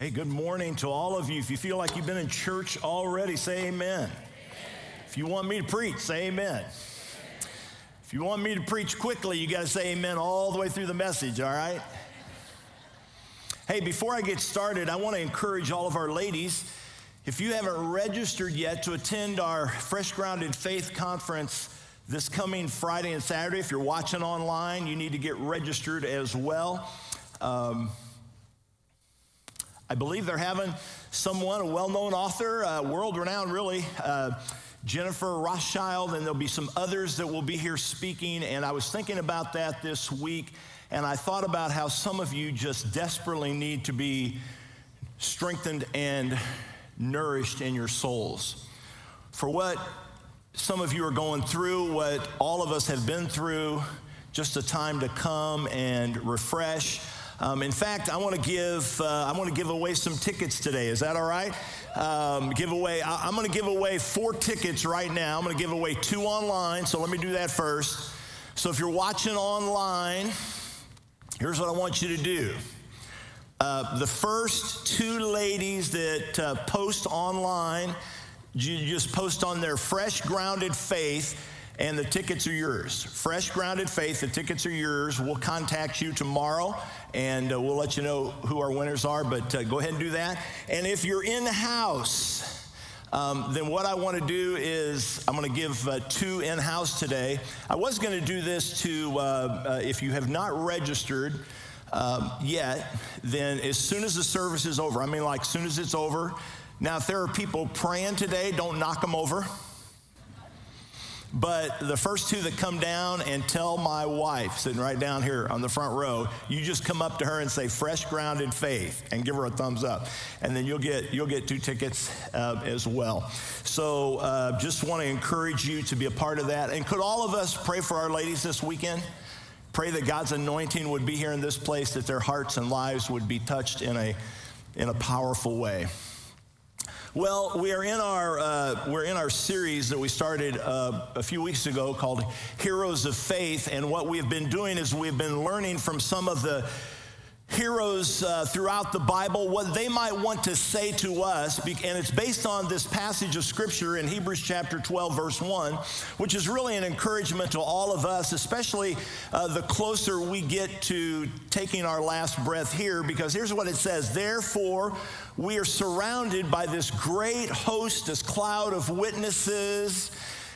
Hey, good morning to all of you. If you feel like you've been in church already, say amen. amen. If you want me to preach, say amen. If you want me to preach quickly, you got to say amen all the way through the message, all right? Hey, before I get started, I want to encourage all of our ladies. If you haven't registered yet to attend our Fresh Grounded Faith Conference this coming Friday and Saturday, if you're watching online, you need to get registered as well. Um, I believe they're having someone, a well known author, uh, world renowned really, uh, Jennifer Rothschild, and there'll be some others that will be here speaking. And I was thinking about that this week, and I thought about how some of you just desperately need to be strengthened and nourished in your souls. For what some of you are going through, what all of us have been through, just a time to come and refresh. Um, in fact, I want to give uh, I want to give away some tickets today. Is that all right? Um, give away. I, I'm going to give away four tickets right now. I'm going to give away two online. So let me do that first. So if you're watching online, here's what I want you to do. Uh, the first two ladies that uh, post online, you just post on their fresh grounded faith and the tickets are yours. Fresh Grounded Faith, the tickets are yours. We'll contact you tomorrow and uh, we'll let you know who our winners are, but uh, go ahead and do that. And if you're in house, um, then what I want to do is I'm going to give uh, two in house today. I was going to do this to, uh, uh, if you have not registered, um, yet, then as soon as the service is over, I mean, like, as soon as it's over. Now, if there are people praying today, don't knock them over. But the first two that come down and tell my wife, sitting right down here on the front row, you just come up to her and say "fresh grounded faith" and give her a thumbs up, and then you'll get you'll get two tickets uh, as well. So uh, just want to encourage you to be a part of that. And could all of us pray for our ladies this weekend? Pray that God's anointing would be here in this place, that their hearts and lives would be touched in a in a powerful way. Well, we are in our uh, we're in our series that we started uh, a few weeks ago called Heroes of Faith, and what we have been doing is we've been learning from some of the heroes uh, throughout the Bible, what they might want to say to us, and it's based on this passage of Scripture in Hebrews chapter 12, verse 1, which is really an encouragement to all of us, especially uh, the closer we get to taking our last breath here, because here's what it says Therefore, we are surrounded by this great host, this cloud of witnesses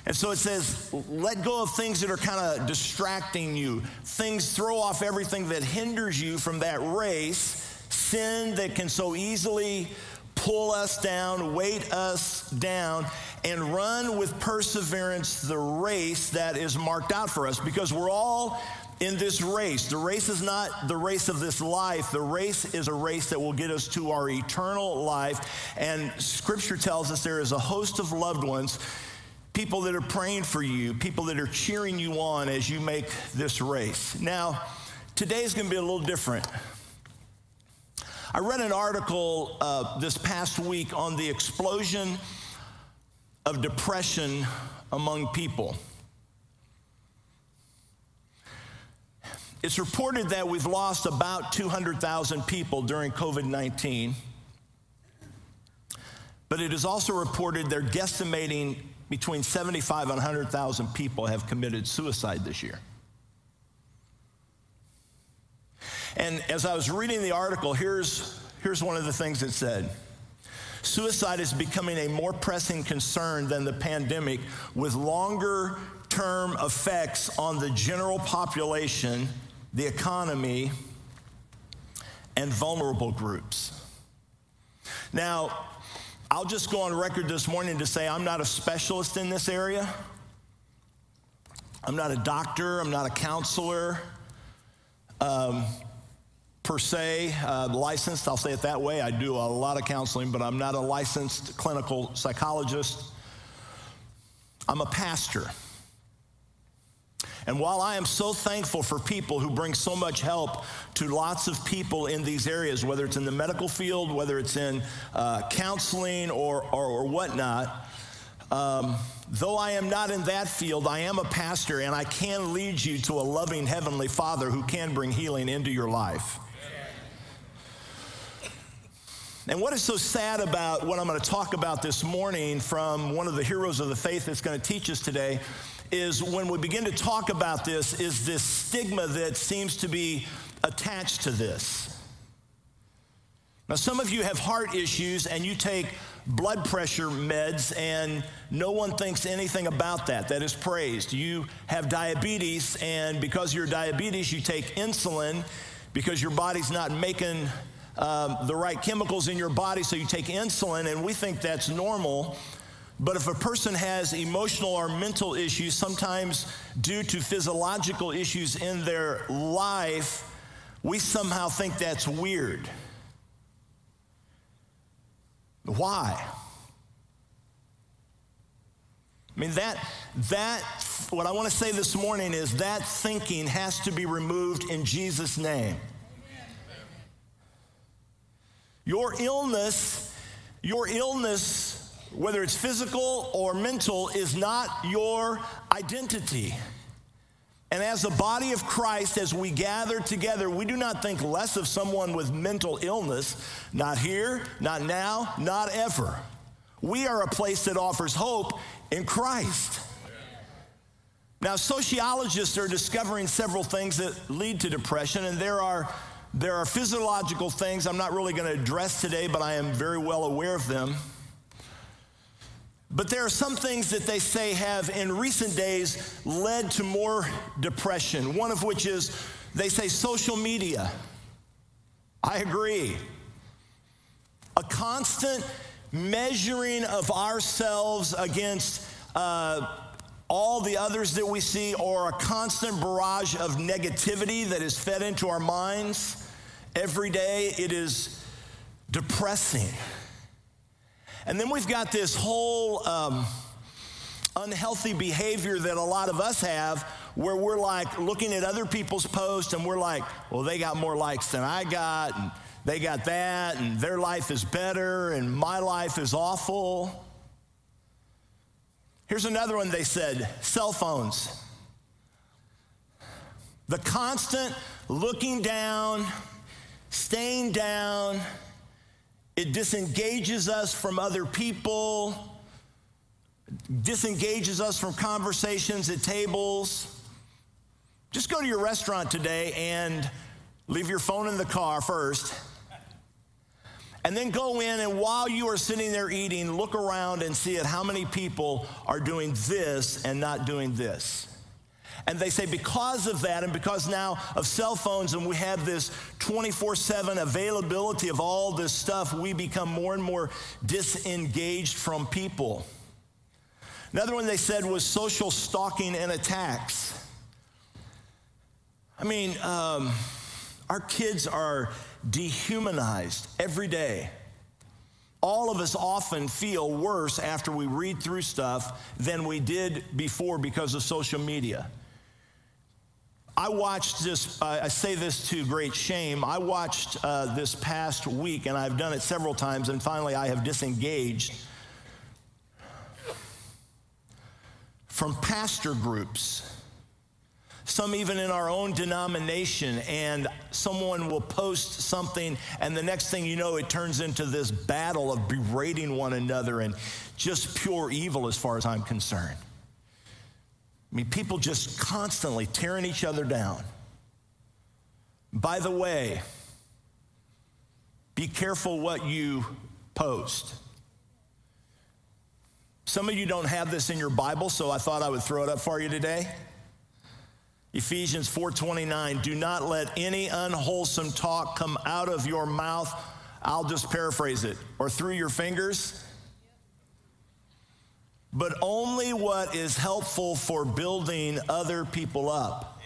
and so it says, let go of things that are kind of distracting you. Things throw off everything that hinders you from that race, sin that can so easily pull us down, weight us down, and run with perseverance the race that is marked out for us because we're all in this race. The race is not the race of this life. The race is a race that will get us to our eternal life. And scripture tells us there is a host of loved ones people that are praying for you, people that are cheering you on as you make this race. Now, today is going to be a little different. I read an article uh, this past week on the explosion of depression among people. It's reported that we've lost about 200,000 people during COVID 19. But it is also reported they're guesstimating between 75 and 100,000 people have committed suicide this year. And as I was reading the article, here's, here's one of the things it said. Suicide is becoming a more pressing concern than the pandemic, with longer term effects on the general population, the economy, and vulnerable groups. Now, I'll just go on record this morning to say I'm not a specialist in this area. I'm not a doctor, I'm not a counselor um, per se, uh, licensed, I'll say it that way. I do a lot of counseling, but I'm not a licensed clinical psychologist. I'm a pastor. And while I am so thankful for people who bring so much help to lots of people in these areas, whether it's in the medical field, whether it's in uh, counseling or, or, or whatnot, um, though I am not in that field, I am a pastor and I can lead you to a loving Heavenly Father who can bring healing into your life. And what is so sad about what I'm going to talk about this morning from one of the heroes of the faith that's going to teach us today is when we begin to talk about this is this stigma that seems to be attached to this. Now some of you have heart issues and you take blood pressure meds and no one thinks anything about that. That is praised. You have diabetes and because of your diabetes you take insulin because your body's not making um, the right chemicals in your body, so you take insulin, and we think that's normal. But if a person has emotional or mental issues, sometimes due to physiological issues in their life, we somehow think that's weird. Why? I mean, that, that, what I want to say this morning is that thinking has to be removed in Jesus' name. Your illness, your illness, whether it's physical or mental, is not your identity. And as a body of Christ, as we gather together, we do not think less of someone with mental illness, not here, not now, not ever. We are a place that offers hope in Christ. Now, sociologists are discovering several things that lead to depression, and there are there are physiological things I'm not really going to address today, but I am very well aware of them. But there are some things that they say have in recent days led to more depression. One of which is they say social media. I agree. A constant measuring of ourselves against uh, all the others that we see, or a constant barrage of negativity that is fed into our minds. Every day it is depressing. And then we've got this whole um, unhealthy behavior that a lot of us have where we're like looking at other people's posts and we're like, well, they got more likes than I got, and they got that, and their life is better, and my life is awful. Here's another one they said cell phones. The constant looking down, staying down, it disengages us from other people, disengages us from conversations at tables. Just go to your restaurant today and leave your phone in the car first. And then go in, and while you are sitting there eating, look around and see at how many people are doing this and not doing this. And they say because of that, and because now of cell phones, and we have this 24 7 availability of all this stuff, we become more and more disengaged from people. Another one they said was social stalking and attacks. I mean, um, our kids are dehumanized every day. All of us often feel worse after we read through stuff than we did before because of social media. I watched this, uh, I say this to great shame. I watched uh, this past week, and I've done it several times, and finally I have disengaged from pastor groups, some even in our own denomination, and someone will post something, and the next thing you know, it turns into this battle of berating one another and just pure evil as far as I'm concerned. I mean, people just constantly tearing each other down. By the way, be careful what you post. Some of you don't have this in your Bible, so I thought I would throw it up for you today. Ephesians 4:29, do not let any unwholesome talk come out of your mouth. I'll just paraphrase it, or through your fingers but only what is helpful for building other people up.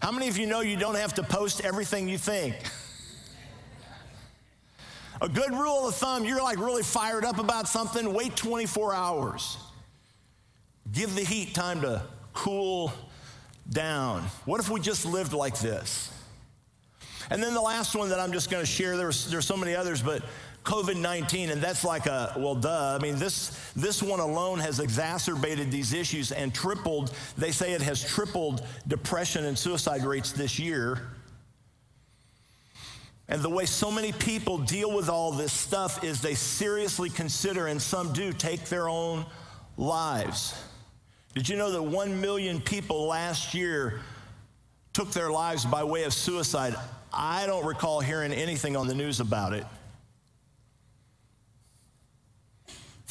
How many of you know you don't have to post everything you think? A good rule of thumb, you're like really fired up about something, wait 24 hours. Give the heat time to cool down. What if we just lived like this? And then the last one that I'm just going to share, there's, there's so many others, but COVID 19, and that's like a, well, duh. I mean, this, this one alone has exacerbated these issues and tripled, they say it has tripled depression and suicide rates this year. And the way so many people deal with all this stuff is they seriously consider, and some do, take their own lives. Did you know that one million people last year took their lives by way of suicide? I don't recall hearing anything on the news about it.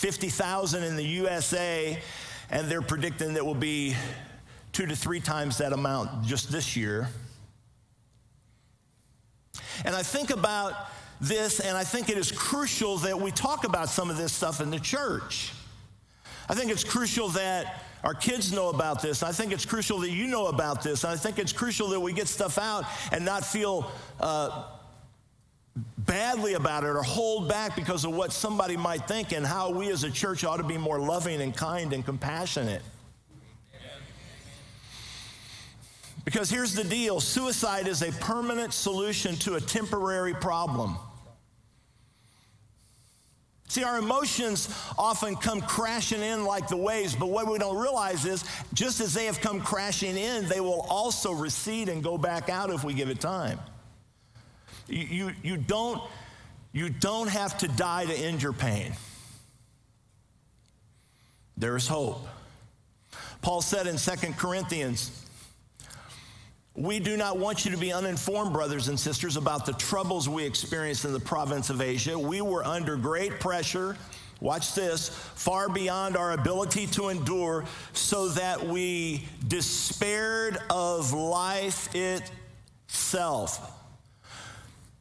50,000 in the USA, and they're predicting that will be two to three times that amount just this year. And I think about this, and I think it is crucial that we talk about some of this stuff in the church. I think it's crucial that our kids know about this. I think it's crucial that you know about this. And I think it's crucial that we get stuff out and not feel uh, badly about it or hold back because of what somebody might think and how we as a church ought to be more loving and kind and compassionate. Because here's the deal suicide is a permanent solution to a temporary problem. See, our emotions often come crashing in like the waves, but what we don't realize is just as they have come crashing in, they will also recede and go back out if we give it time. You, you, you, don't, you don't have to die to end your pain. There is hope. Paul said in 2 Corinthians we do not want you to be uninformed, brothers and sisters, about the troubles we experienced in the province of Asia. We were under great pressure, watch this, far beyond our ability to endure, so that we despaired of life itself.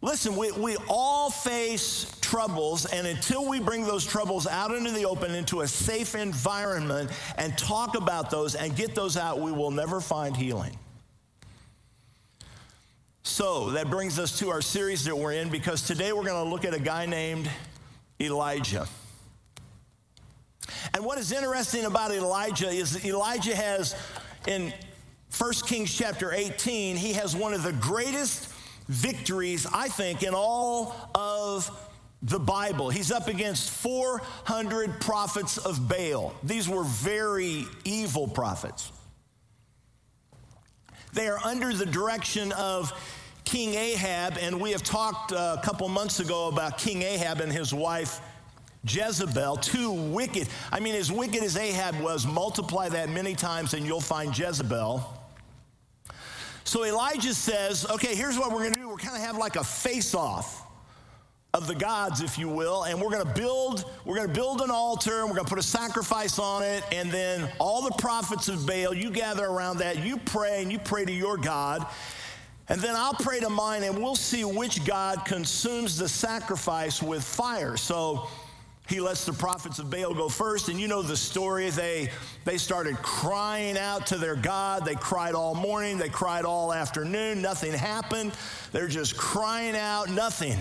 Listen, we, we all face troubles, and until we bring those troubles out into the open, into a safe environment, and talk about those and get those out, we will never find healing. So that brings us to our series that we're in because today we're going to look at a guy named Elijah. And what is interesting about Elijah is Elijah has, in 1 Kings chapter 18, he has one of the greatest victories, I think, in all of the Bible. He's up against 400 prophets of Baal. These were very evil prophets. They are under the direction of King Ahab, and we have talked a couple months ago about King Ahab and his wife Jezebel, too wicked. I mean, as wicked as Ahab was, multiply that many times and you'll find Jezebel. So Elijah says, okay, here's what we're going to do. We're kind of have like a face off of the gods, if you will, and we're going to build we're going to build an altar and we're going to put a sacrifice on it and then all the prophets of Baal, you gather around that, you pray and you pray to your God. And then I'll pray to mine and we'll see which God consumes the sacrifice with fire. So he lets the prophets of Baal go first. And you know the story. They, they started crying out to their God. They cried all morning, they cried all afternoon. Nothing happened. They're just crying out, nothing.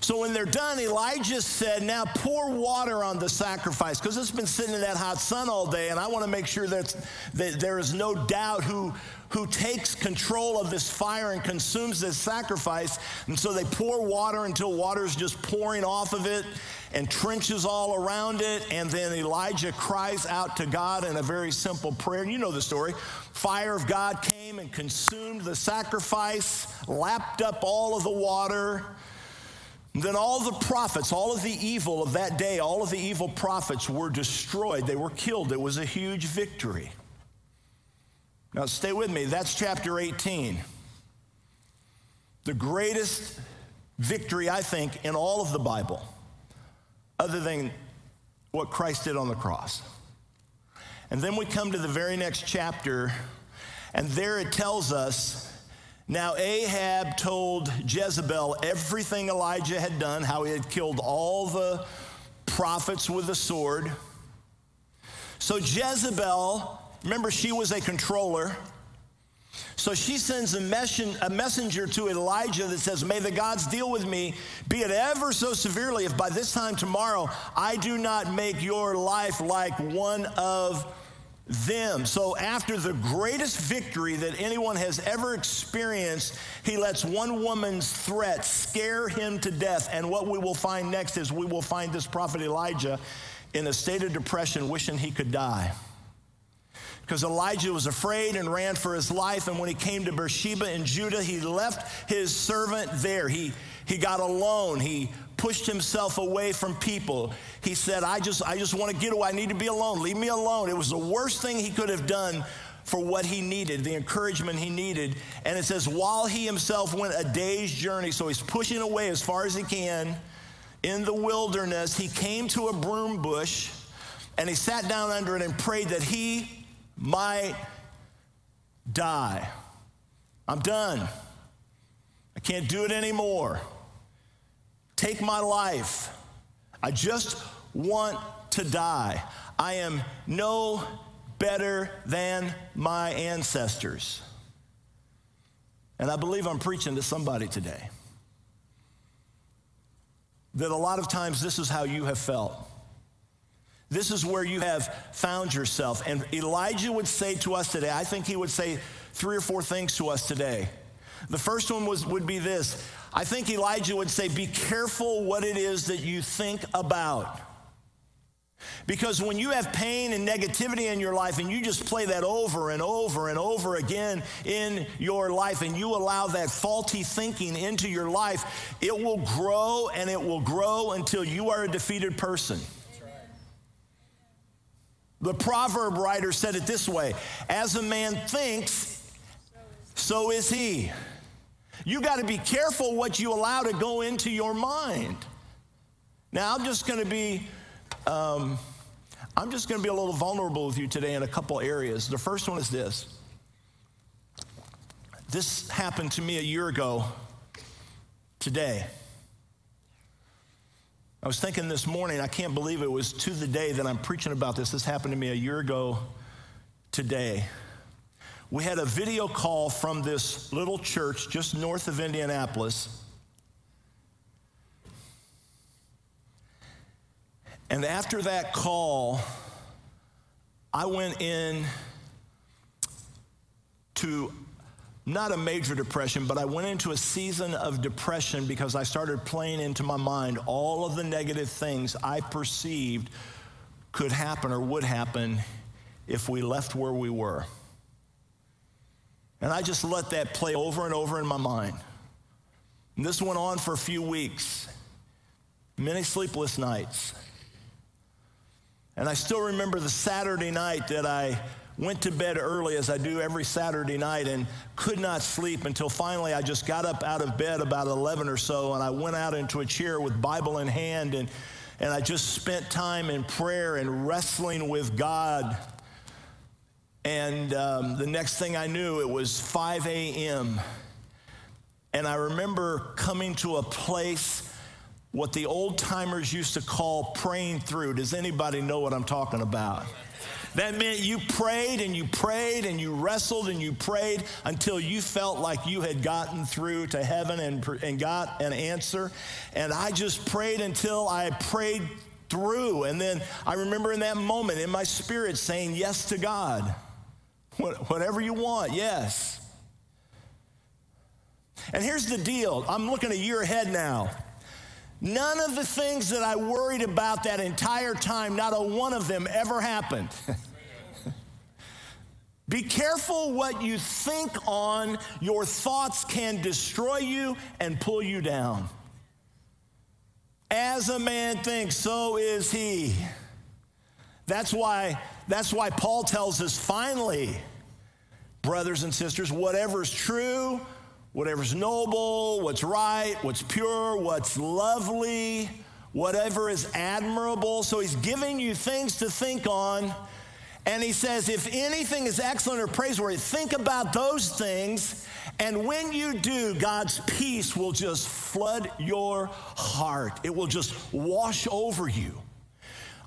So when they're done, Elijah said, Now pour water on the sacrifice, because it's been sitting in that hot sun all day, and I want to make sure that that there is no doubt who, who takes control of this fire and consumes this sacrifice. And so they pour water until water is just pouring off of it and trenches all around it. And then Elijah cries out to God in a very simple prayer. And you know the story. Fire of God came and consumed the sacrifice, lapped up all of the water. And then all the prophets, all of the evil of that day, all of the evil prophets were destroyed. They were killed. It was a huge victory. Now, stay with me. That's chapter 18. The greatest victory, I think, in all of the Bible, other than what Christ did on the cross. And then we come to the very next chapter, and there it tells us now Ahab told Jezebel everything Elijah had done, how he had killed all the prophets with a sword. So Jezebel Remember, she was a controller. So she sends a, a, messenger to Elijah that says, May the gods deal with me, be it ever so severely, if by this time tomorrow I do not make your life like one of them. So, after the greatest victory that anyone has ever experienced, he lets one woman's threat scare him to death. And what we will find next is we will find this prophet Elijah in a state of depression, wishing he could die. Because Elijah was afraid and ran for his life. And when he came to Beersheba in Judah, he left his servant there. He, he got alone. He pushed himself away from people. He said, I just, I just want to get away. I need to be alone. Leave me alone. It was the worst thing he could have done for what he needed, the encouragement he needed. And it says, while he himself went a day's journey, so he's pushing away as far as he can in the wilderness, he came to a broom bush and he sat down under it and prayed that he might die. I'm done. I can't do it anymore. Take my life. I just want to die. I am no better than my ancestors. And I believe I'm preaching to somebody today. That a lot of times this is how you have felt. This is where you have found yourself. And Elijah would say to us today, I think he would say three or four things to us today. The first one was, would be this I think Elijah would say, Be careful what it is that you think about. Because when you have pain and negativity in your life and you just play that over and over and over again in your life and you allow that faulty thinking into your life, it will grow and it will grow until you are a defeated person. The proverb writer said it this way As a man thinks, so is he. You got to be careful what you allow to go into your mind. Now, I'm just going to be. Um, I'm just going to be a little vulnerable with you today in a couple areas. The first one is this. This happened to me a year ago today. I was thinking this morning, I can't believe it was to the day that I'm preaching about this. This happened to me a year ago today. We had a video call from this little church just north of Indianapolis. And after that call, I went in to not a major depression, but I went into a season of depression because I started playing into my mind all of the negative things I perceived could happen or would happen if we left where we were. And I just let that play over and over in my mind. And this went on for a few weeks, many sleepless nights. And I still remember the Saturday night that I went to bed early as I do every Saturday night and could not sleep until finally I just got up out of bed about 11 or so and I went out into a chair with Bible in hand and, and I just spent time in prayer and wrestling with God. And um, the next thing I knew, it was 5 a.m. And I remember coming to a place what the old timers used to call praying through. Does anybody know what I'm talking about? That meant you prayed and you prayed and you wrestled and you prayed until you felt like you had gotten through to heaven and, and got an answer. And I just prayed until I prayed through. And then I remember in that moment in my spirit saying yes to God. Whatever you want, yes. And here's the deal I'm looking a year ahead now. None of the things that I worried about that entire time, not a one of them ever happened. Be careful what you think on. Your thoughts can destroy you and pull you down. As a man thinks, so is he. That's why, that's why Paul tells us finally, brothers and sisters, whatever's true, whatever's noble, what's right, what's pure, what's lovely, whatever is admirable. So he's giving you things to think on. And he says, if anything is excellent or praiseworthy, think about those things. And when you do, God's peace will just flood your heart, it will just wash over you.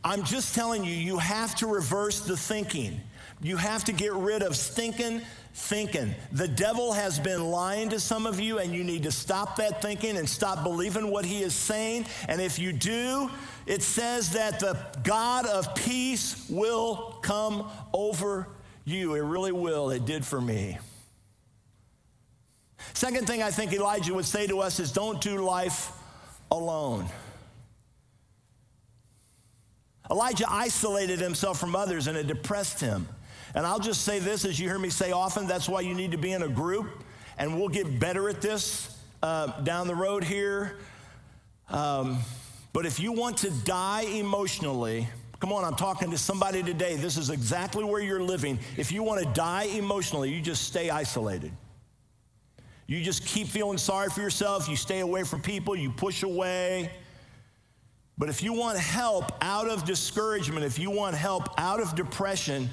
I'm just telling you, you have to reverse the thinking. You have to get rid of stinking thinking. The devil has been lying to some of you, and you need to stop that thinking and stop believing what he is saying. And if you do, it says that the God of peace will come over you. It really will. It did for me. Second thing I think Elijah would say to us is don't do life alone. Elijah isolated himself from others and it depressed him. And I'll just say this as you hear me say often that's why you need to be in a group, and we'll get better at this uh, down the road here. Um, but if you want to die emotionally, come on, I'm talking to somebody today. This is exactly where you're living. If you want to die emotionally, you just stay isolated. You just keep feeling sorry for yourself. You stay away from people. You push away. But if you want help out of discouragement, if you want help out of depression,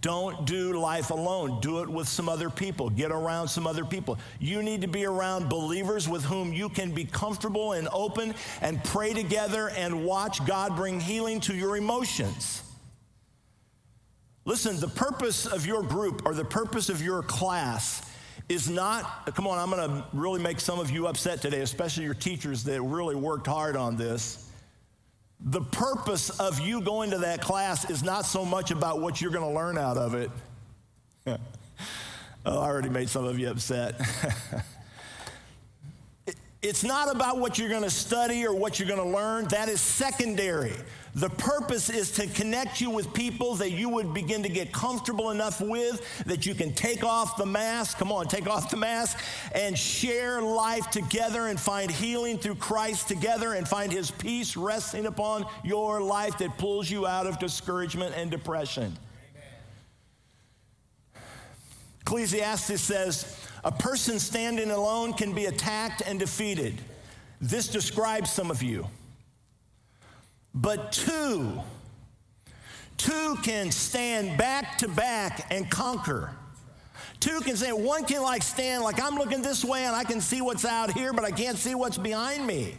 don't do life alone. Do it with some other people. Get around some other people. You need to be around believers with whom you can be comfortable and open and pray together and watch God bring healing to your emotions. Listen, the purpose of your group or the purpose of your class is not, come on, I'm gonna really make some of you upset today, especially your teachers that really worked hard on this the purpose of you going to that class is not so much about what you're going to learn out of it. oh, I already made some of you upset. it's not about what you're going to study or what you're going to learn, that is secondary. The purpose is to connect you with people that you would begin to get comfortable enough with that you can take off the mask. Come on, take off the mask and share life together and find healing through Christ together and find His peace resting upon your life that pulls you out of discouragement and depression. Ecclesiastes says, a person standing alone can be attacked and defeated. This describes some of you but two. Two can stand back to back and conquer. Two can say, one can like stand, like I'm looking this way and I can see what's out here, but I can't see what's behind me.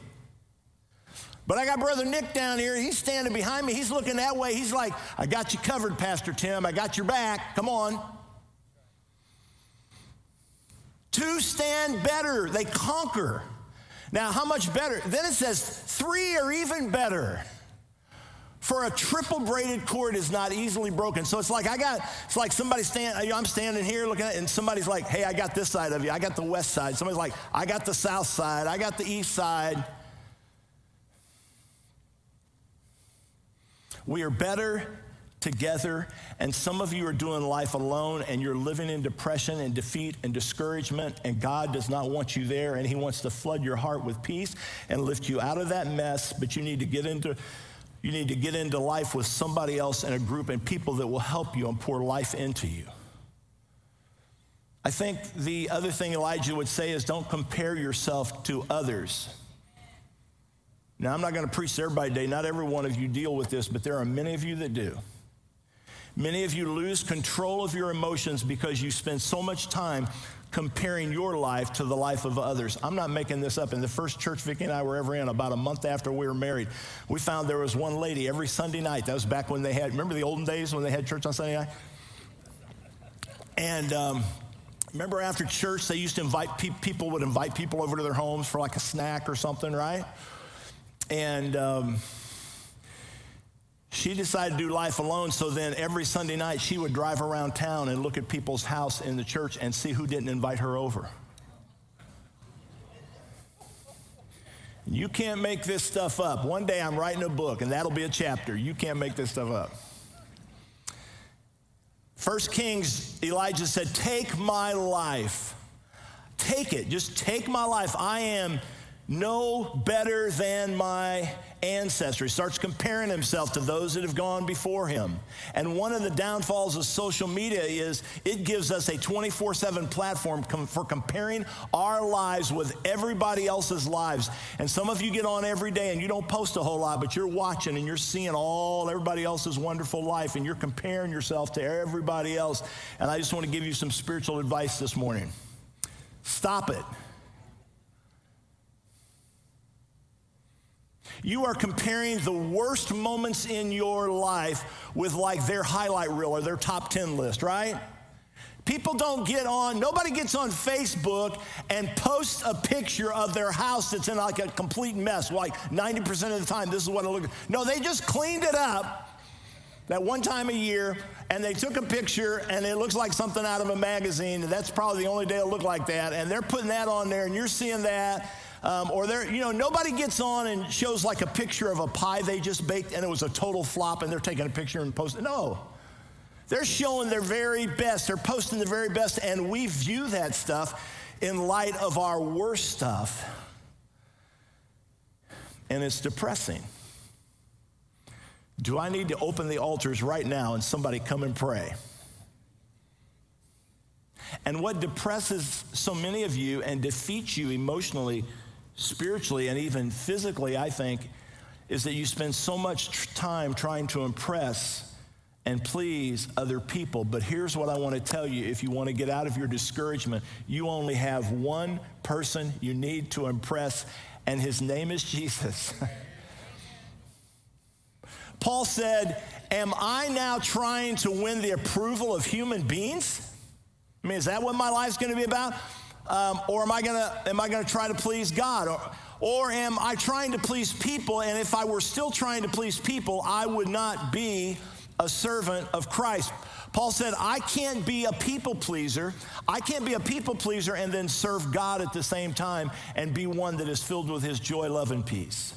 But I got Brother Nick down here. He's standing behind me. He's looking that way. He's like, I got you covered, Pastor Tim. I got your back. Come on. Two stand better, they conquer. Now, how much better? Then it says three are even better. For a triple braided cord is not easily broken. So it's like I got, it's like somebody stand, I'm standing here looking at and somebody's like, hey, I got this side of you. I got the west side. Somebody's like, I got the south side. I got the east side. We are better together, and some of you are doing life alone and you're living in depression and defeat and discouragement, and God does not want you there, and He wants to flood your heart with peace and lift you out of that mess, but you need to get into you need to get into life with somebody else in a group and people that will help you and pour life into you. I think the other thing Elijah would say is don't compare yourself to others. Now, I'm not going to preach to everybody today. Not every one of you deal with this, but there are many of you that do. Many of you lose control of your emotions because you spend so much time comparing your life to the life of others. I'm not making this up. In the first church Vicki and I were ever in, about a month after we were married, we found there was one lady every Sunday night. That was back when they had, remember the olden days when they had church on Sunday night? And um, remember after church, they used to invite pe- people, would invite people over to their homes for like a snack or something, right? And, um, she decided to do life alone, so then every Sunday night she would drive around town and look at people's house in the church and see who didn't invite her over. You can't make this stuff up. One day I'm writing a book, and that'll be a chapter. You can't make this stuff up. First Kings, Elijah said, Take my life. Take it. Just take my life. I am no better than my ancestry. Starts comparing himself to those that have gone before him. And one of the downfalls of social media is it gives us a 24 7 platform com- for comparing our lives with everybody else's lives. And some of you get on every day and you don't post a whole lot, but you're watching and you're seeing all everybody else's wonderful life and you're comparing yourself to everybody else. And I just want to give you some spiritual advice this morning. Stop it. You are comparing the worst moments in your life with like their highlight reel or their top 10 list, right? People don't get on, nobody gets on Facebook and posts a picture of their house that's in like a complete mess. Like 90% of the time, this is what it looks like. No, they just cleaned it up that one time a year and they took a picture and it looks like something out of a magazine. That's probably the only day it'll look like that. And they're putting that on there and you're seeing that um, or they're, you know, nobody gets on and shows like a picture of a pie they just baked and it was a total flop and they're taking a picture and posting. No. They're showing their very best, they're posting their very best, and we view that stuff in light of our worst stuff. And it's depressing. Do I need to open the altars right now and somebody come and pray? And what depresses so many of you and defeats you emotionally, spiritually, and even physically, I think, is that you spend so much time trying to impress and please other people. But here's what I want to tell you if you want to get out of your discouragement, you only have one person you need to impress, and his name is Jesus. Paul said, Am I now trying to win the approval of human beings? I mean, is that what my life's going to be about? Um, or am I to am I to try to please God? Or, or am I trying to please people? And if I were still trying to please people, I would not be a servant of Christ. Paul said, I can't be a people pleaser. I can't be a people pleaser and then serve God at the same time and be one that is filled with his joy, love, and peace.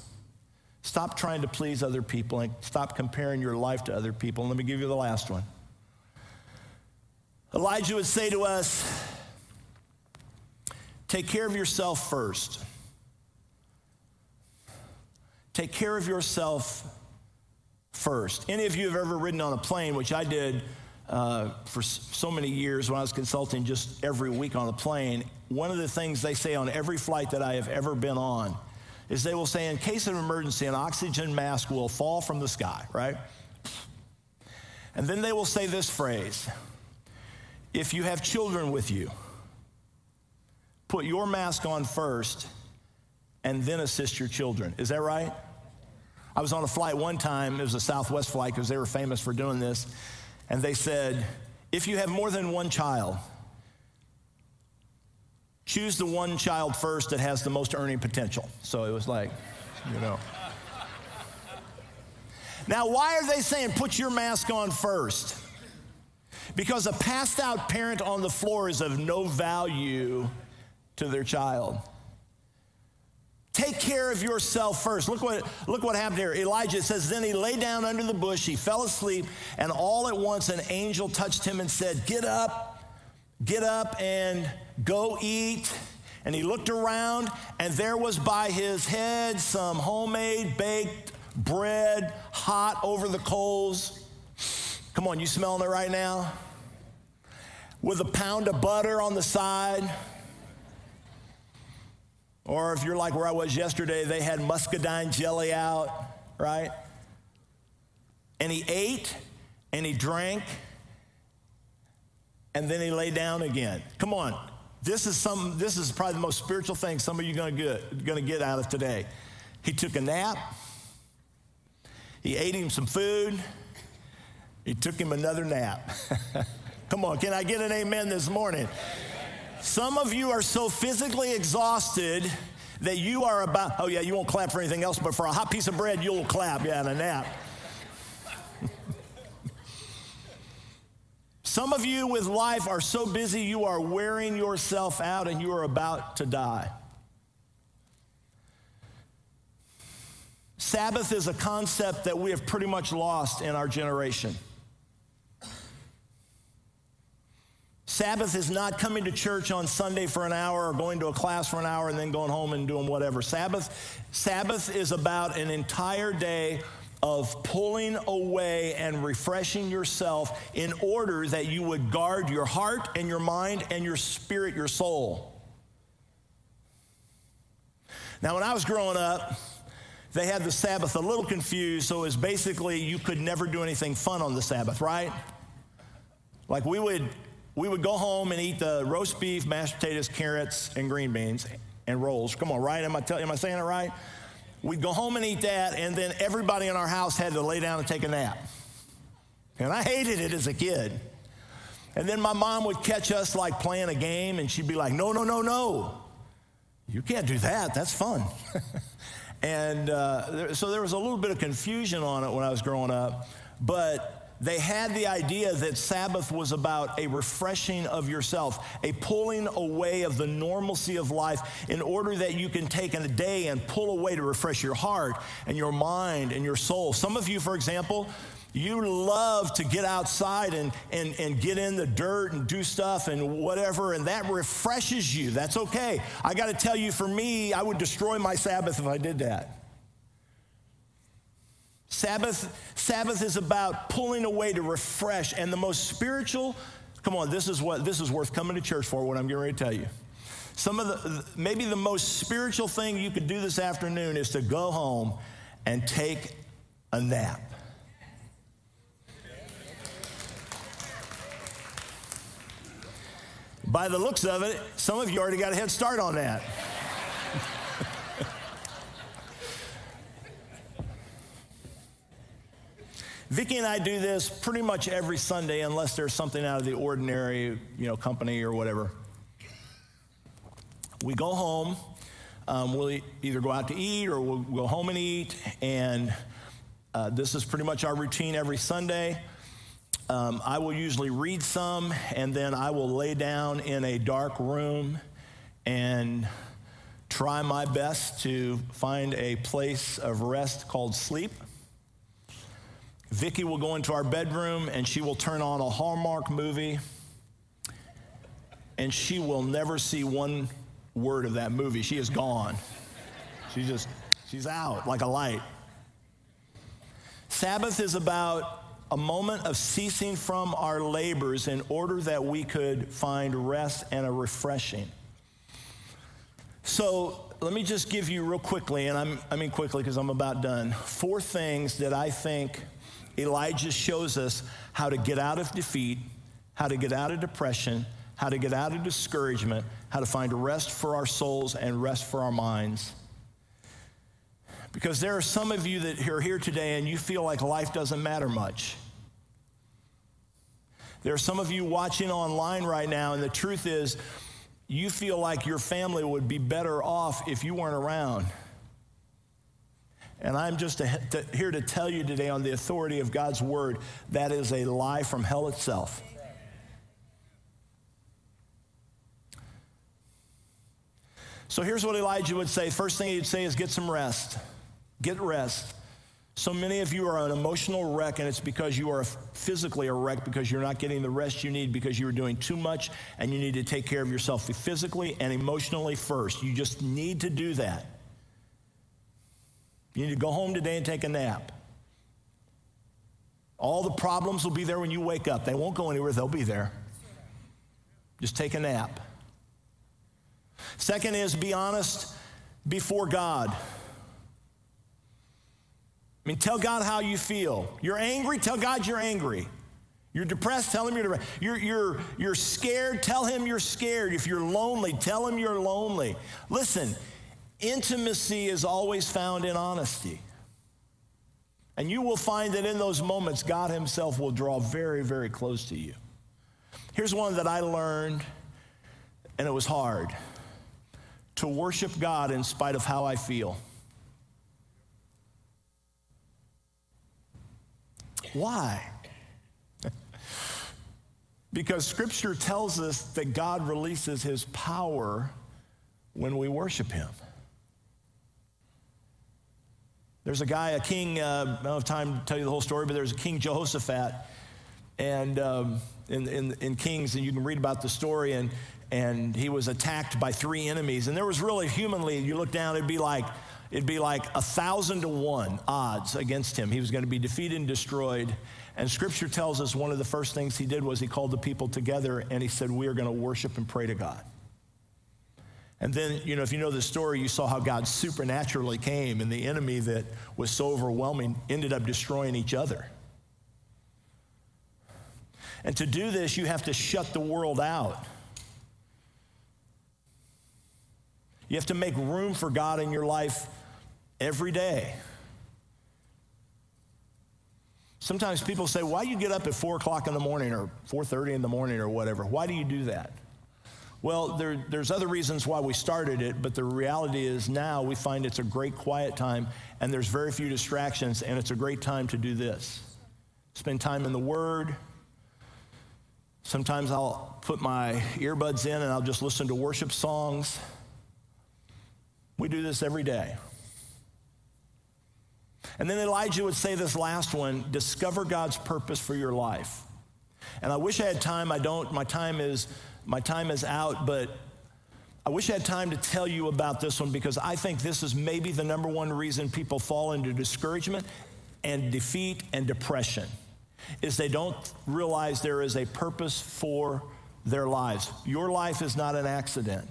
Stop trying to please other people and stop comparing your life to other people. And let me give you the last one. Elijah would say to us, Take care of yourself first. Take care of yourself first. Any of you have ever ridden on a plane, which I did uh, for so many years when I was consulting just every week on a plane? One of the things they say on every flight that I have ever been on is they will say, in case of emergency, an oxygen mask will fall from the sky, right? And then they will say this phrase if you have children with you, put your mask on first and then assist your children. Is that right? I was on a flight one time, it was a Southwest flight because they were famous for doing this, and they said, if you have more than one child, choose the one child first that has the most earning potential. So it was like, you know. Now, why are they saying put your mask on first? Because a passed out parent on the floor is of no value to their child. Take care of yourself first. Look what, look what happened here. Elijah says, Then he lay down under the bush, he fell asleep, and all at once an angel touched him and said, Get up, get up and go eat. And he looked around, and there was by his head some homemade baked bread, hot over the coals. Come on, you smelling it right now? With a pound of butter on the side. Or if you're like where I was yesterday, they had muscadine jelly out, right? And he ate and he drank and then he lay down again. Come on. This is some this is probably the most spiritual thing some of you are gonna get, gonna get out of today. He took a nap, he ate him some food, he took him another nap. Come on, can I get an amen this morning? Some of you are so physically exhausted that you are about, oh yeah, you won't clap for anything else, but for a hot piece of bread, you'll clap, yeah, and a nap. Some of you with life are so busy you are wearing yourself out and you are about to die. Sabbath is a concept that we have pretty much lost in our generation. Sabbath is not coming to church on Sunday for an hour or going to a class for an hour and then going home and doing whatever. Sabbath, Sabbath is about an entire day of pulling away and refreshing yourself in order that you would guard your heart and your mind and your spirit, your soul. Now, when I was growing up, they had the Sabbath a little confused, so it was basically you could never do anything fun on the Sabbath, right? Like we would we would go home and eat the roast beef, mashed potatoes, carrots, and green beans and rolls. Come on, right? Am I, tell, am I saying it right? We'd go home and eat that, and then everybody in our house had to lay down and take a nap. And I hated it as a kid. And then my mom would catch us like playing a game, and she'd be like, No, no, no, no. You can't do that. That's fun. and uh, there, so there was a little bit of confusion on it when I was growing up. But they had the idea that Sabbath was about a refreshing of yourself, a pulling away of the normalcy of life in order that you can take in a day and pull away to refresh your heart and your mind and your soul. Some of you, for example, You love to get outside and, and, and get in the dirt and do stuff and whatever, and that refreshes you. That's okay. I got to tell you, for me, I would destroy my Sabbath if I did that. Sabbath, Sabbath is about pulling away to refresh, and the most spiritual, come on, this is what this is worth coming to church for, what I'm getting ready to tell you. Some of the maybe the most spiritual thing you could do this afternoon is to go home and take a nap. By the looks of it, some of you already got a head start on that. Vicki and I do this pretty much every Sunday unless there's something out of the ordinary, you know, company or whatever. We go home, um, we'll either go out to eat or we'll go home and eat, and uh, this is pretty much our routine every Sunday. Um, I will usually read some, and then I will lay down in a dark room and try my best to find a place of rest called sleep. Vicki will go into our bedroom and she will turn on a Hallmark movie, and she will never see one word of that movie. She is gone. She just, she's out like a light. Sabbath is about a moment of ceasing from our labors in order that we could find rest and a refreshing. So let me just give you real quickly, and I'm, I mean quickly because I'm about done, four things that I think Elijah shows us how to get out of defeat, how to get out of depression, how to get out of discouragement, how to find rest for our souls and rest for our minds. Because there are some of you that are here today and you feel like life doesn't matter much. There are some of you watching online right now, and the truth is, you feel like your family would be better off if you weren't around. And I'm just here to tell you today, on the authority of God's word, that is a lie from hell itself. So here's what Elijah would say. First thing he'd say is get some rest. Get rest. So many of you are an emotional wreck, and it's because you are physically a wreck because you're not getting the rest you need because you are doing too much and you need to take care of yourself physically and emotionally first. You just need to do that. You need to go home today and take a nap. All the problems will be there when you wake up. They won't go anywhere, they'll be there. Just take a nap. Second is be honest before God. I mean, tell God how you feel. You're angry, tell God you're angry. You're depressed, tell him you're depressed. You're, you're, you're scared, tell him you're scared. If you're lonely, tell him you're lonely. Listen, intimacy is always found in honesty. And you will find that in those moments, God Himself will draw very, very close to you. Here's one that I learned, and it was hard to worship God in spite of how I feel. Why? because scripture tells us that God releases his power when we worship him. There's a guy, a king, uh, I don't have time to tell you the whole story, but there's a king Jehoshaphat and um, in, in, in Kings, and you can read about the story, and, and he was attacked by three enemies. And there was really humanly, you look down, it'd be like it'd be like a thousand to one odds against him. He was going to be defeated and destroyed. And scripture tells us one of the first things he did was he called the people together and he said, We are going to worship and pray to God. And then, you know, if you know the story, you saw how God supernaturally came and the enemy that was so overwhelming ended up destroying each other. And to do this, you have to shut the world out. You have to make room for God in your life every day. Sometimes people say, why do you get up at 4 o'clock in the morning or 4.30 in the morning or whatever? Why do you do that? Well, there, there's other reasons why we started it, but the reality is now we find it's a great quiet time and there's very few distractions, and it's a great time to do this. Spend time in the Word. Sometimes I'll put my earbuds in and I'll just listen to worship songs. We do this every day. And then Elijah would say this last one discover God's purpose for your life. And I wish I had time. I don't. My time is my time is out, but I wish I had time to tell you about this one because I think this is maybe the number one reason people fall into discouragement and defeat and depression is they don't realize there is a purpose for their lives. Your life is not an accident.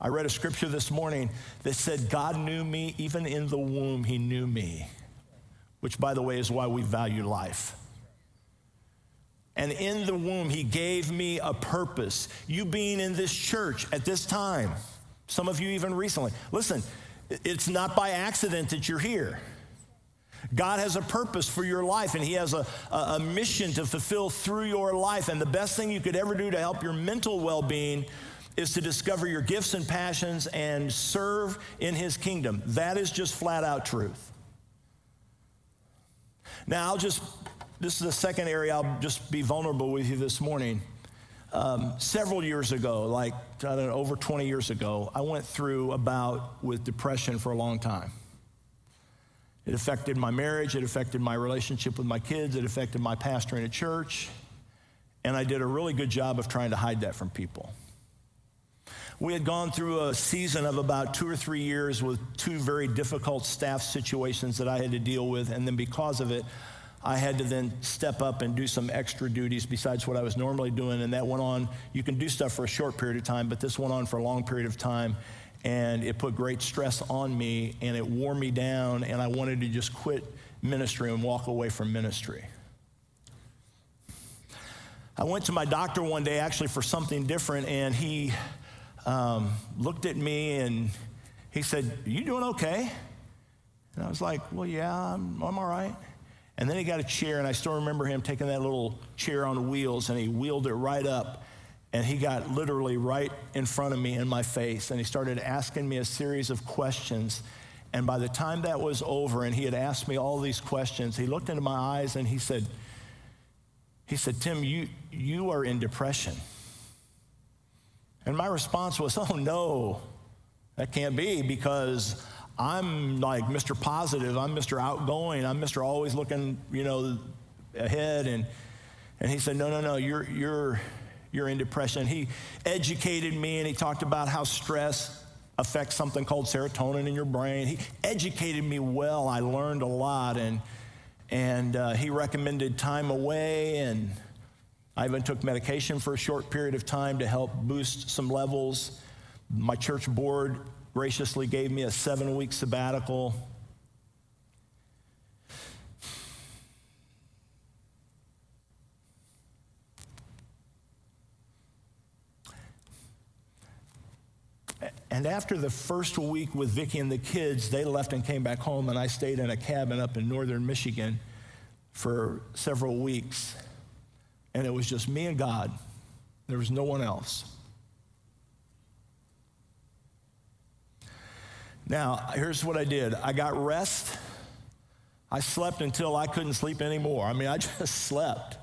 I read a scripture this morning that said, God knew me, even in the womb, He knew me, which, by the way, is why we value life. And in the womb, He gave me a purpose. You being in this church at this time, some of you even recently, listen, it's not by accident that you're here. God has a purpose for your life, and He has a, a, mission to fulfill through your life. And the best thing you could ever do to help your mental well being is to discover your gifts and passions and serve in His kingdom. That is just flat out truth. Now, I'll just, this is the second area I'll just be vulnerable with you this morning. Um, several years ago, like I don't know, over 20 years ago, I went through about with depression for a long time. It affected my marriage, it affected my relationship with my kids, it affected my pastoring a church, and I did a really good job of trying to hide that from people. We had gone through a season of about two or three years with two very difficult staff situations that I had to deal with, and then because of it, I had to then step up and do some extra duties besides what I was normally doing, and that went on. You can do stuff for a short period of time, but this went on for a long period of time and it put great stress on me and it wore me down and i wanted to just quit ministry and walk away from ministry. I went to my doctor one day actually for something different and he um, looked at me and he said you doing okay? And i was like well yeah i'm, I'm all right and then he got a chair and i still remember him taking that little chair on wheels and he wheeled it right up and he got literally right in front of me in my face, and he started asking me a series of questions. And by the time that was over, and he had asked me all these questions, he looked into my eyes and he said, he said, Tim, you, you are in depression. And my response was, oh no, that can't be because I'm like Mr. Positive, I'm Mr. Outgoing, I'm Mr. Always looking, you know, ahead. And, and he said, no, no, no, you're, you're, you're in depression. He educated me and he talked about how stress affects something called serotonin in your brain. He educated me well. I learned a lot and and uh, he recommended time away and I even took medication for a short period of time to help boost some levels. My church board graciously gave me a 7-week sabbatical. And after the first week with Vicki and the kids, they left and came back home, and I stayed in a cabin up in northern Michigan for several weeks. And it was just me and God. There was no one else. Now, here's what I did I got rest. I slept until I couldn't sleep anymore. I mean, I just slept.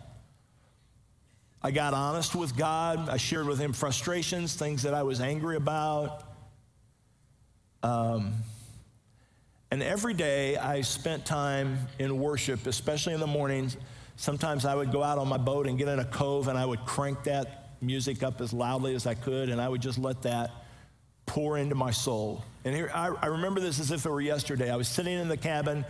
I got honest with God. I shared with Him frustrations, things that I was angry about. Um, and every day I spent time in worship, especially in the mornings. Sometimes I would go out on my boat and get in a cove and I would crank that music up as loudly as I could and I would just let that pour into my soul. And here, I, I remember this as if it were yesterday. I was sitting in the cabin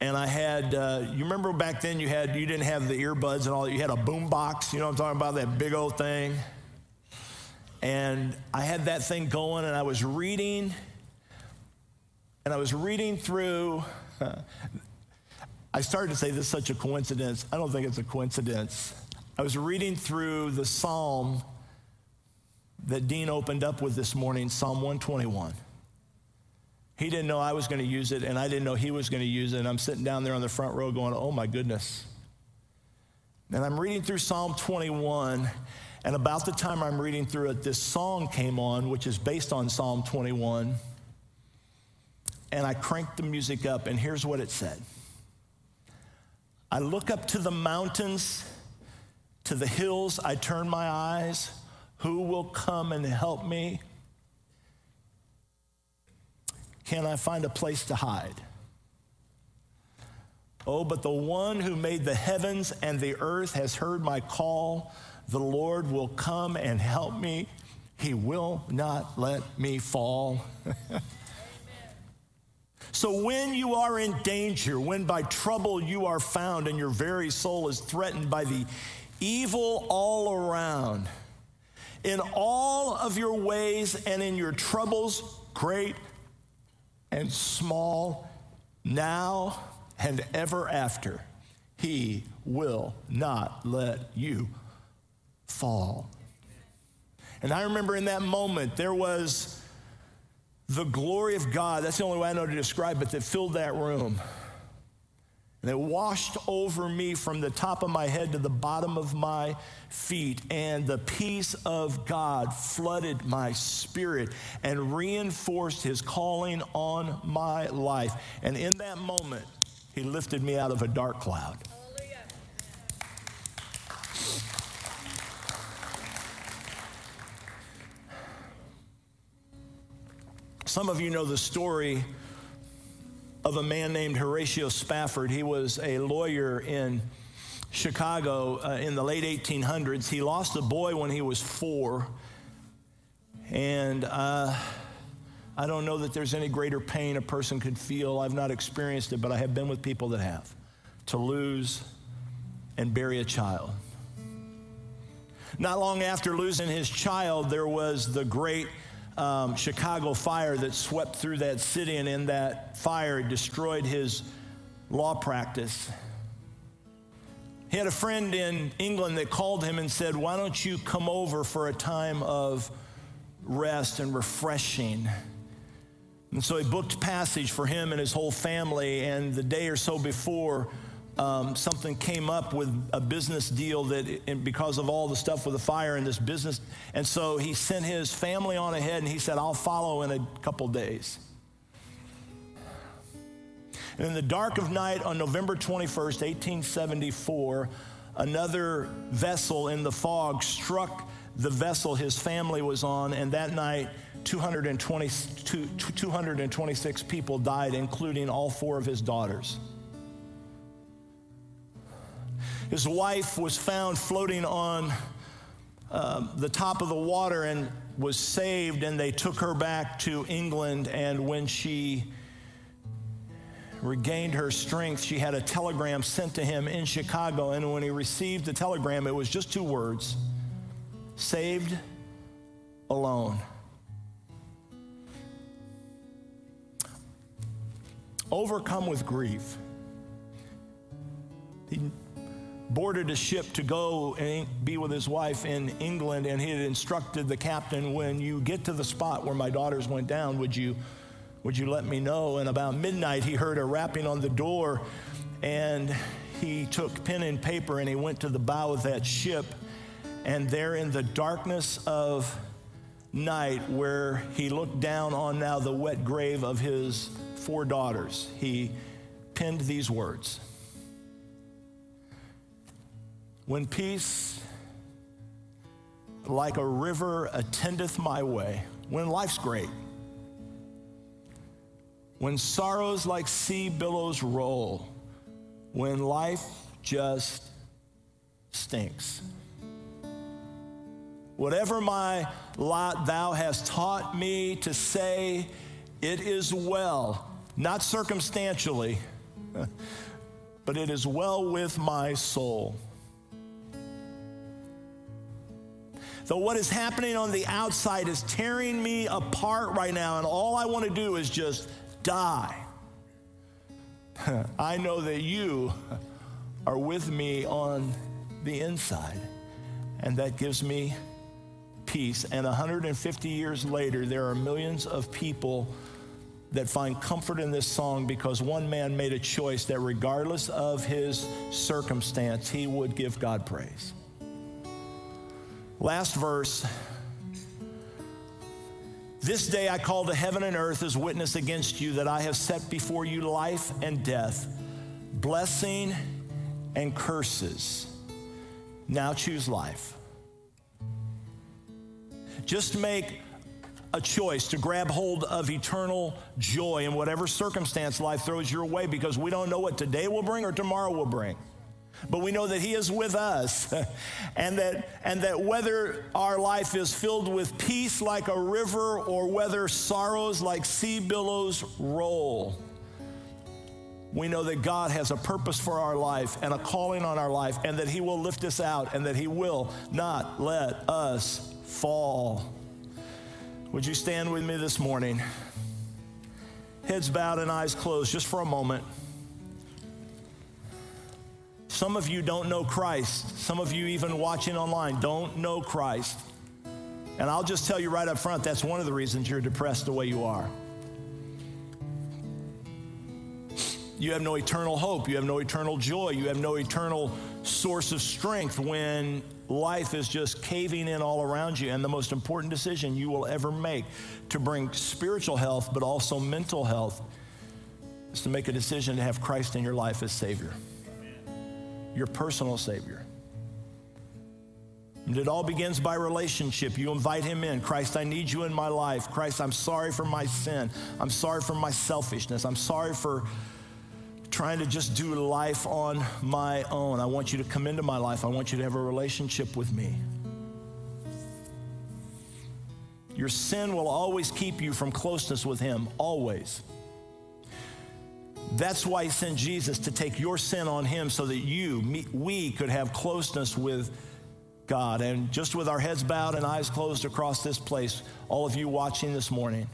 and I had, uh, you remember back then you had, you didn't have the earbuds and all that. You had a boom box, you know what I'm talking about, that big old thing. And I had that thing going and I was reading and I was reading through. I started to say this is such a coincidence. I don't think it's a coincidence. I was reading through the psalm that Dean opened up with this morning, Psalm 121. He didn't know I was going to use it, and I didn't know he was going to use it. And I'm sitting down there on the front row going, oh my goodness. And I'm reading through Psalm 21, and about the time I'm reading through it, this song came on, which is based on Psalm 21 and I cranked the music up, and here's what it said I look up to the mountains, to the hills, I turn my eyes. Who will come and help me? can I find a place to hide? Oh, but the one who made the heavens and the earth has heard my call. The Lord will come and help me. He will not let me fall. so, when you are in danger, when by trouble you are found and your very soul is threatened by the evil all around, in all of your ways and in your troubles, great and small, now and ever after, he will not let you fall. And I remember in that moment, there was the glory of God. That's the only way I know to describe it that filled that room. And it washed over me from the top of my head to the bottom of my feet. And the peace of God flooded my spirit and reinforced his calling on my life. And in that moment, he lifted me out of a dark cloud. Some of you know the story of a man named Horatio Spafford. He was a lawyer in Chicago uh, in the late 1800s. He lost a boy when he was four. And uh, I don't know that there's any greater pain a person could feel. I've not experienced it, but I have been with people that have to lose and bury a child. Not long after losing his child, there was the great um, Chicago fire that swept through that city, and in that fire, destroyed his law practice. He had a friend in England that called him and said, Why don't you come over for a time of rest and refreshing? And so he booked passage for him and his whole family, and the day or so before, um, something came up with a business deal that because of all the stuff with the fire and this business and so he sent his family on ahead and he said i'll follow in a couple days. And in the dark of night on november 21st 1874 another vessel in the fog struck the vessel his family was on and that night 220, 226 people died including all four of his daughters his wife was found floating on uh, the top of the water and was saved, and they took her back to England. And when she regained her strength, she had a telegram sent to him in Chicago. And when he received the telegram, it was just two words saved alone. Overcome with grief. He boarded a ship to go and be with his wife in England, and he had instructed the captain, when you get to the spot where my daughters went down, would you, would you let me know? And about midnight, he heard a rapping on the door, and he took pen and paper and he went to the bow of that ship. And there in the darkness of night, where he looked down on now the wet grave of his four daughters, he penned these words. When peace like a river attendeth my way, when life's great, when sorrows like sea billows roll, when life just stinks. Whatever my lot thou hast taught me to say, it is well, not circumstantially, but it is well with my soul. Though what is happening on the outside is tearing me apart right now, and all I want to do is just die. I know that you are with me on the inside, and that gives me peace. And 150 years later, there are millions of people that find comfort in this song because one man made a choice that regardless of his circumstance, he would give God praise. Last verse. This day I call to heaven and earth as witness against you that I have set before you life and death, blessing and curses. Now choose life. Just make a choice to grab hold of eternal joy in whatever circumstance life throws your way because we don't know what today will bring or tomorrow will bring. But we know that He is with us, and that, and that whether our life is filled with peace like a river or whether sorrows like sea billows roll, we know that God has a purpose for our life and a calling on our life, and that He will lift us out and that He will not let us fall. Would you stand with me this morning? Heads bowed and eyes closed just for a moment. Some of you don't know Christ. Some of you, even watching online, don't know Christ. And I'll just tell you right up front that's one of the reasons you're depressed the way you are. You have no eternal hope. You have no eternal joy. You have no eternal source of strength when life is just caving in all around you. And the most important decision you will ever make to bring spiritual health, but also mental health, is to make a decision to have Christ in your life as Savior, your personal Savior. And it all begins by relationship. You invite him in. Christ, I need you in my life. Christ, I'm sorry for my sin. I'm sorry for my selfishness. I'm sorry for trying to just do life on my own. I want you to come into my life. I want you to have a relationship with me. Your sin will always keep you from closeness with Him, always. That's why He sent Jesus to take your sin on Him so that you, me, we could have closeness with God. And just with our heads bowed and eyes closed across this place, all of you watching this morning,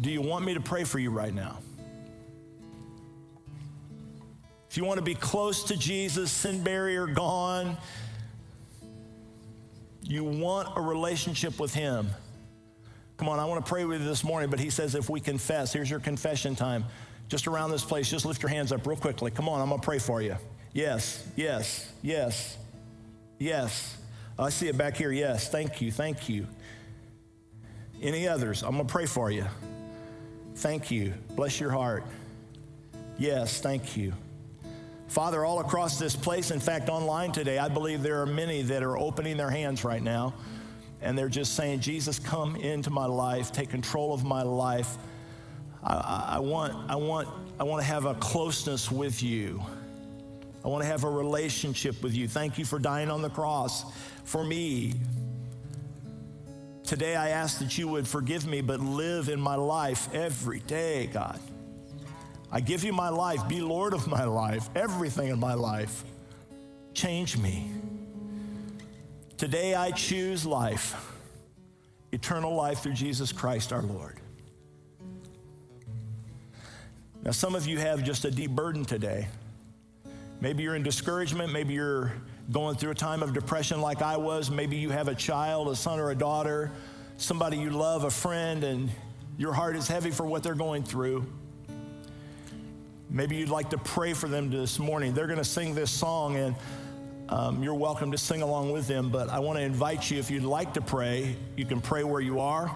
do you want me to pray for you right now? If you want to be close to Jesus, sin barrier gone, you want a relationship with Him. Come on, I want to pray with you this morning, but He says if we confess, here's your confession time. Just around this place, just lift your hands up real quickly. Come on, I'm going to pray for you. Yes, yes, yes, yes. I see it back here. Yes, thank you, thank you. Any others? I'm going to pray for you. Thank you. Bless your heart. Yes, thank you. Father, all across this place, in fact, online today, I believe there are many that are opening their hands right now and they're just saying, Jesus, come into my life, take control of my life. I, I, want, I, want, I want to have a closeness with you. I want to have a relationship with you. Thank you for dying on the cross for me. Today, I ask that you would forgive me, but live in my life every day, God. I give you my life. Be Lord of my life, everything in my life. Change me. Today I choose life, eternal life through Jesus Christ our Lord. Now, some of you have just a deep burden today. Maybe you're in discouragement. Maybe you're going through a time of depression like I was. Maybe you have a child, a son or a daughter, somebody you love, a friend, and your heart is heavy for what they're going through. Maybe you'd like to pray for them this morning. They're going to sing this song, and um, you're welcome to sing along with them. But I want to invite you, if you'd like to pray, you can pray where you are.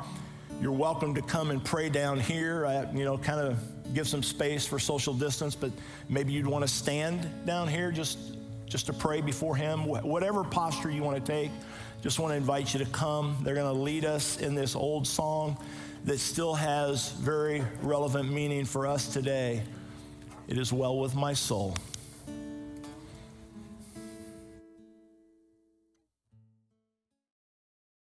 You're welcome to come and pray down here. I, you know, kind of give some space for social distance, but maybe you'd want to stand down here just just to pray before Him. Whatever posture you want to take, just want to invite you to come. They're going to lead us in this old song that still has very relevant meaning for us today. It is well with my soul.